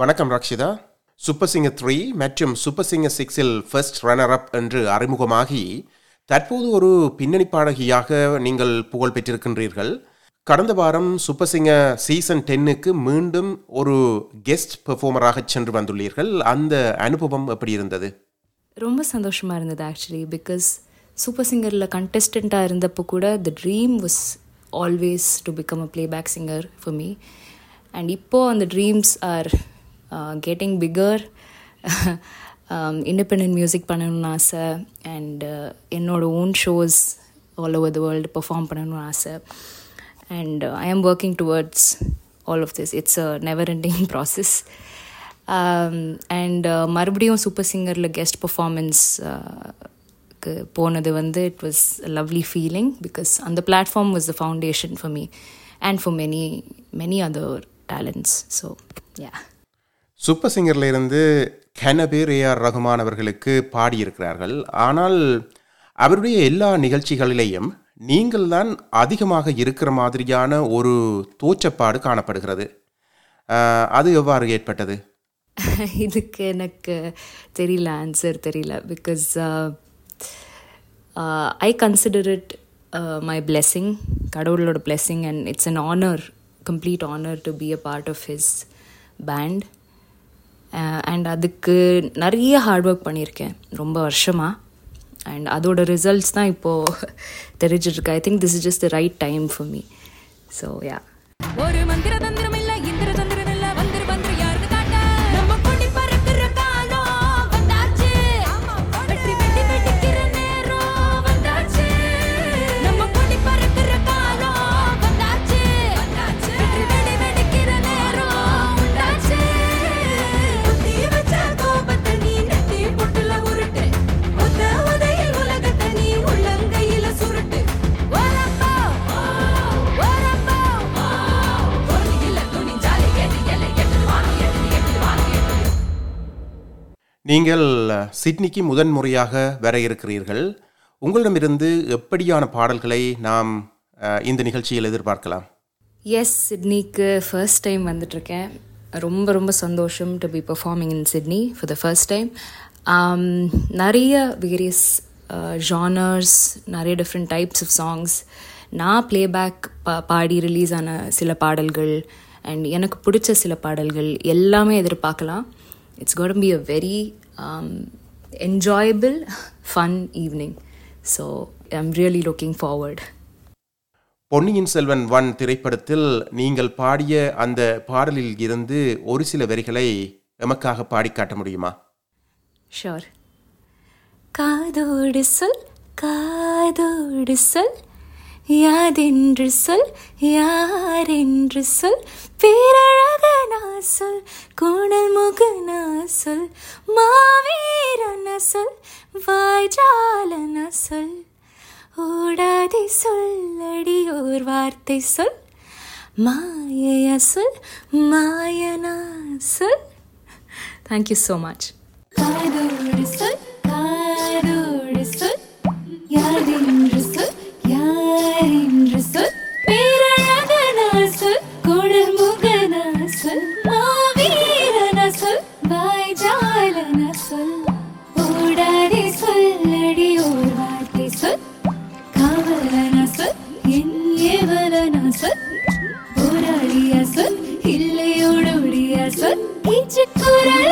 வணக்கம் Rakshitha. Super singer three மற்றும் super singer சிக்ஸில் ஃபர்ஸ்ட் ரன்னர் அப் என்று அறிமுகமாகி தற்போது ஒரு பின்னணி பாடகியாக நீங்கள் புகழ் பெற்றிருக்கின்றீர்கள். கடந்த வாரம் சூப்பர் சிங்கர் சீசன் டென்னுக்கு மீண்டும் ஒரு கெஸ்ட் பெர்ஃபார்மராக சென்று வந்துள்ளீர்கள். அந்த அனுபவம் எப்படி இருந்தது? ரொம்ப சந்தோஷமாக இருந்தது ஆக்சுவலி பிகாஸ் சூப்பர் சிங்கரில் கண்டெஸ்டண்ட்டாக இருந்தப்போ கூட the dream was always to become a playback singer for me and இப்போது அந்த dreams are getting bigger independent music பண்ணணும்னு ஆசை அண்ட் என்னோட own shows all over the world perform பண்ணணும்னு ஆசை. And I am working towards all of this it's a never ending process and மறுபடியும் super சிங்கரில் guest performance போனது வந்து it was lovely feeling because அந்த platform was the foundation for me and for many many other talents so ya super சிங்கர்லேருந்து இருந்து கன பேர் AR Rahman அவர்களுக்கு பாடியிருக்கிறார்கள். ஆனால் அவருடைய எல்லா நிகழ்ச்சிகளிலேயும் நீங்கள் தான் அதிகமாக இருக்கிற மாதிரியான ஒரு தோச்சப்பாடு காணப்படுகிறது. அது எவ்வாறு ஏற்பட்டது? இதுக்கு எனக்கு தெரியல ஆன்சர் தெரியல. Because I consider it my blessing கடவுளோட blessing and it's an honour complete honour to be a part of his band Uh, and அதுக்கு நிறைய ஹார்ட் ஒர்க் பண்ணியிருக்கேன் ரொம்ப வருஷமாக அண்ட் அதோட ரிசல்ட்ஸ் தான் இப்போது தெரிஞ்சிட்ருக்கு. I think this is just the right time for me so ya ஒரு மந்திர தந்திரம் இல்லை இந்திர தந்திரம் நீங்கள் சிட்னிக்கு முதன் முறையாக வர இருக்கிறீர்கள். உங்களிடமிருந்து எப்படியான பாடல்களை நாம் இந்த நிகழ்ச்சியில் எதிர்பார்க்கலாம்? எஸ் சிட்னிக்கு ஃபர்ஸ்ட் டைம் வந்துட்ருக்கேன் ரொம்ப ரொம்ப சந்தோஷம் to be performing in Sydney for the first time நிறைய வேரியஸ் ஜானர்ஸ் நிறைய டிஃப்ரெண்ட் டைப்ஸ் ஆஃப் சாங்ஸ் நான் பிளேபேக் பா பாடி ரிலீஸ் ஆன சில பாடல்கள் அண்ட் எனக்கு பிடிச்ச சில பாடல்கள் எல்லாமே எதிர்பார்க்கலாம். It's got be a very enjoyable fun evening so I am really looking forward Ponniyin Selvan one திரைப்படத்தில் நீங்கள் பாடிய அந்த பாடலில் இருந்து ஒரு சில வரிகளை எமக்காக பாடி காட்ட முடியுமா? ஷோர் காதோடு சொல் காதோடு சொல் யாதென்று சொல் யாரென்று சொல்? பேரழகனா சொல் கோணல் முகனா சொல் மாவீரன சொல் வாய்ஜாலன சொல். ஓடாதே சொல்லடி ஓர் வார்த்தை சொல் மாயையா சொல் மாயனா சொல். தேங்க்யூ ஸோ மச் கதை சொல்லடி ஒரு வார்த்தை சொல். காவலனா சொல் என் ஏவலனா சொல். போராளியா சொல் இல்லையோடோடியா சொல். பேச்சு குரல்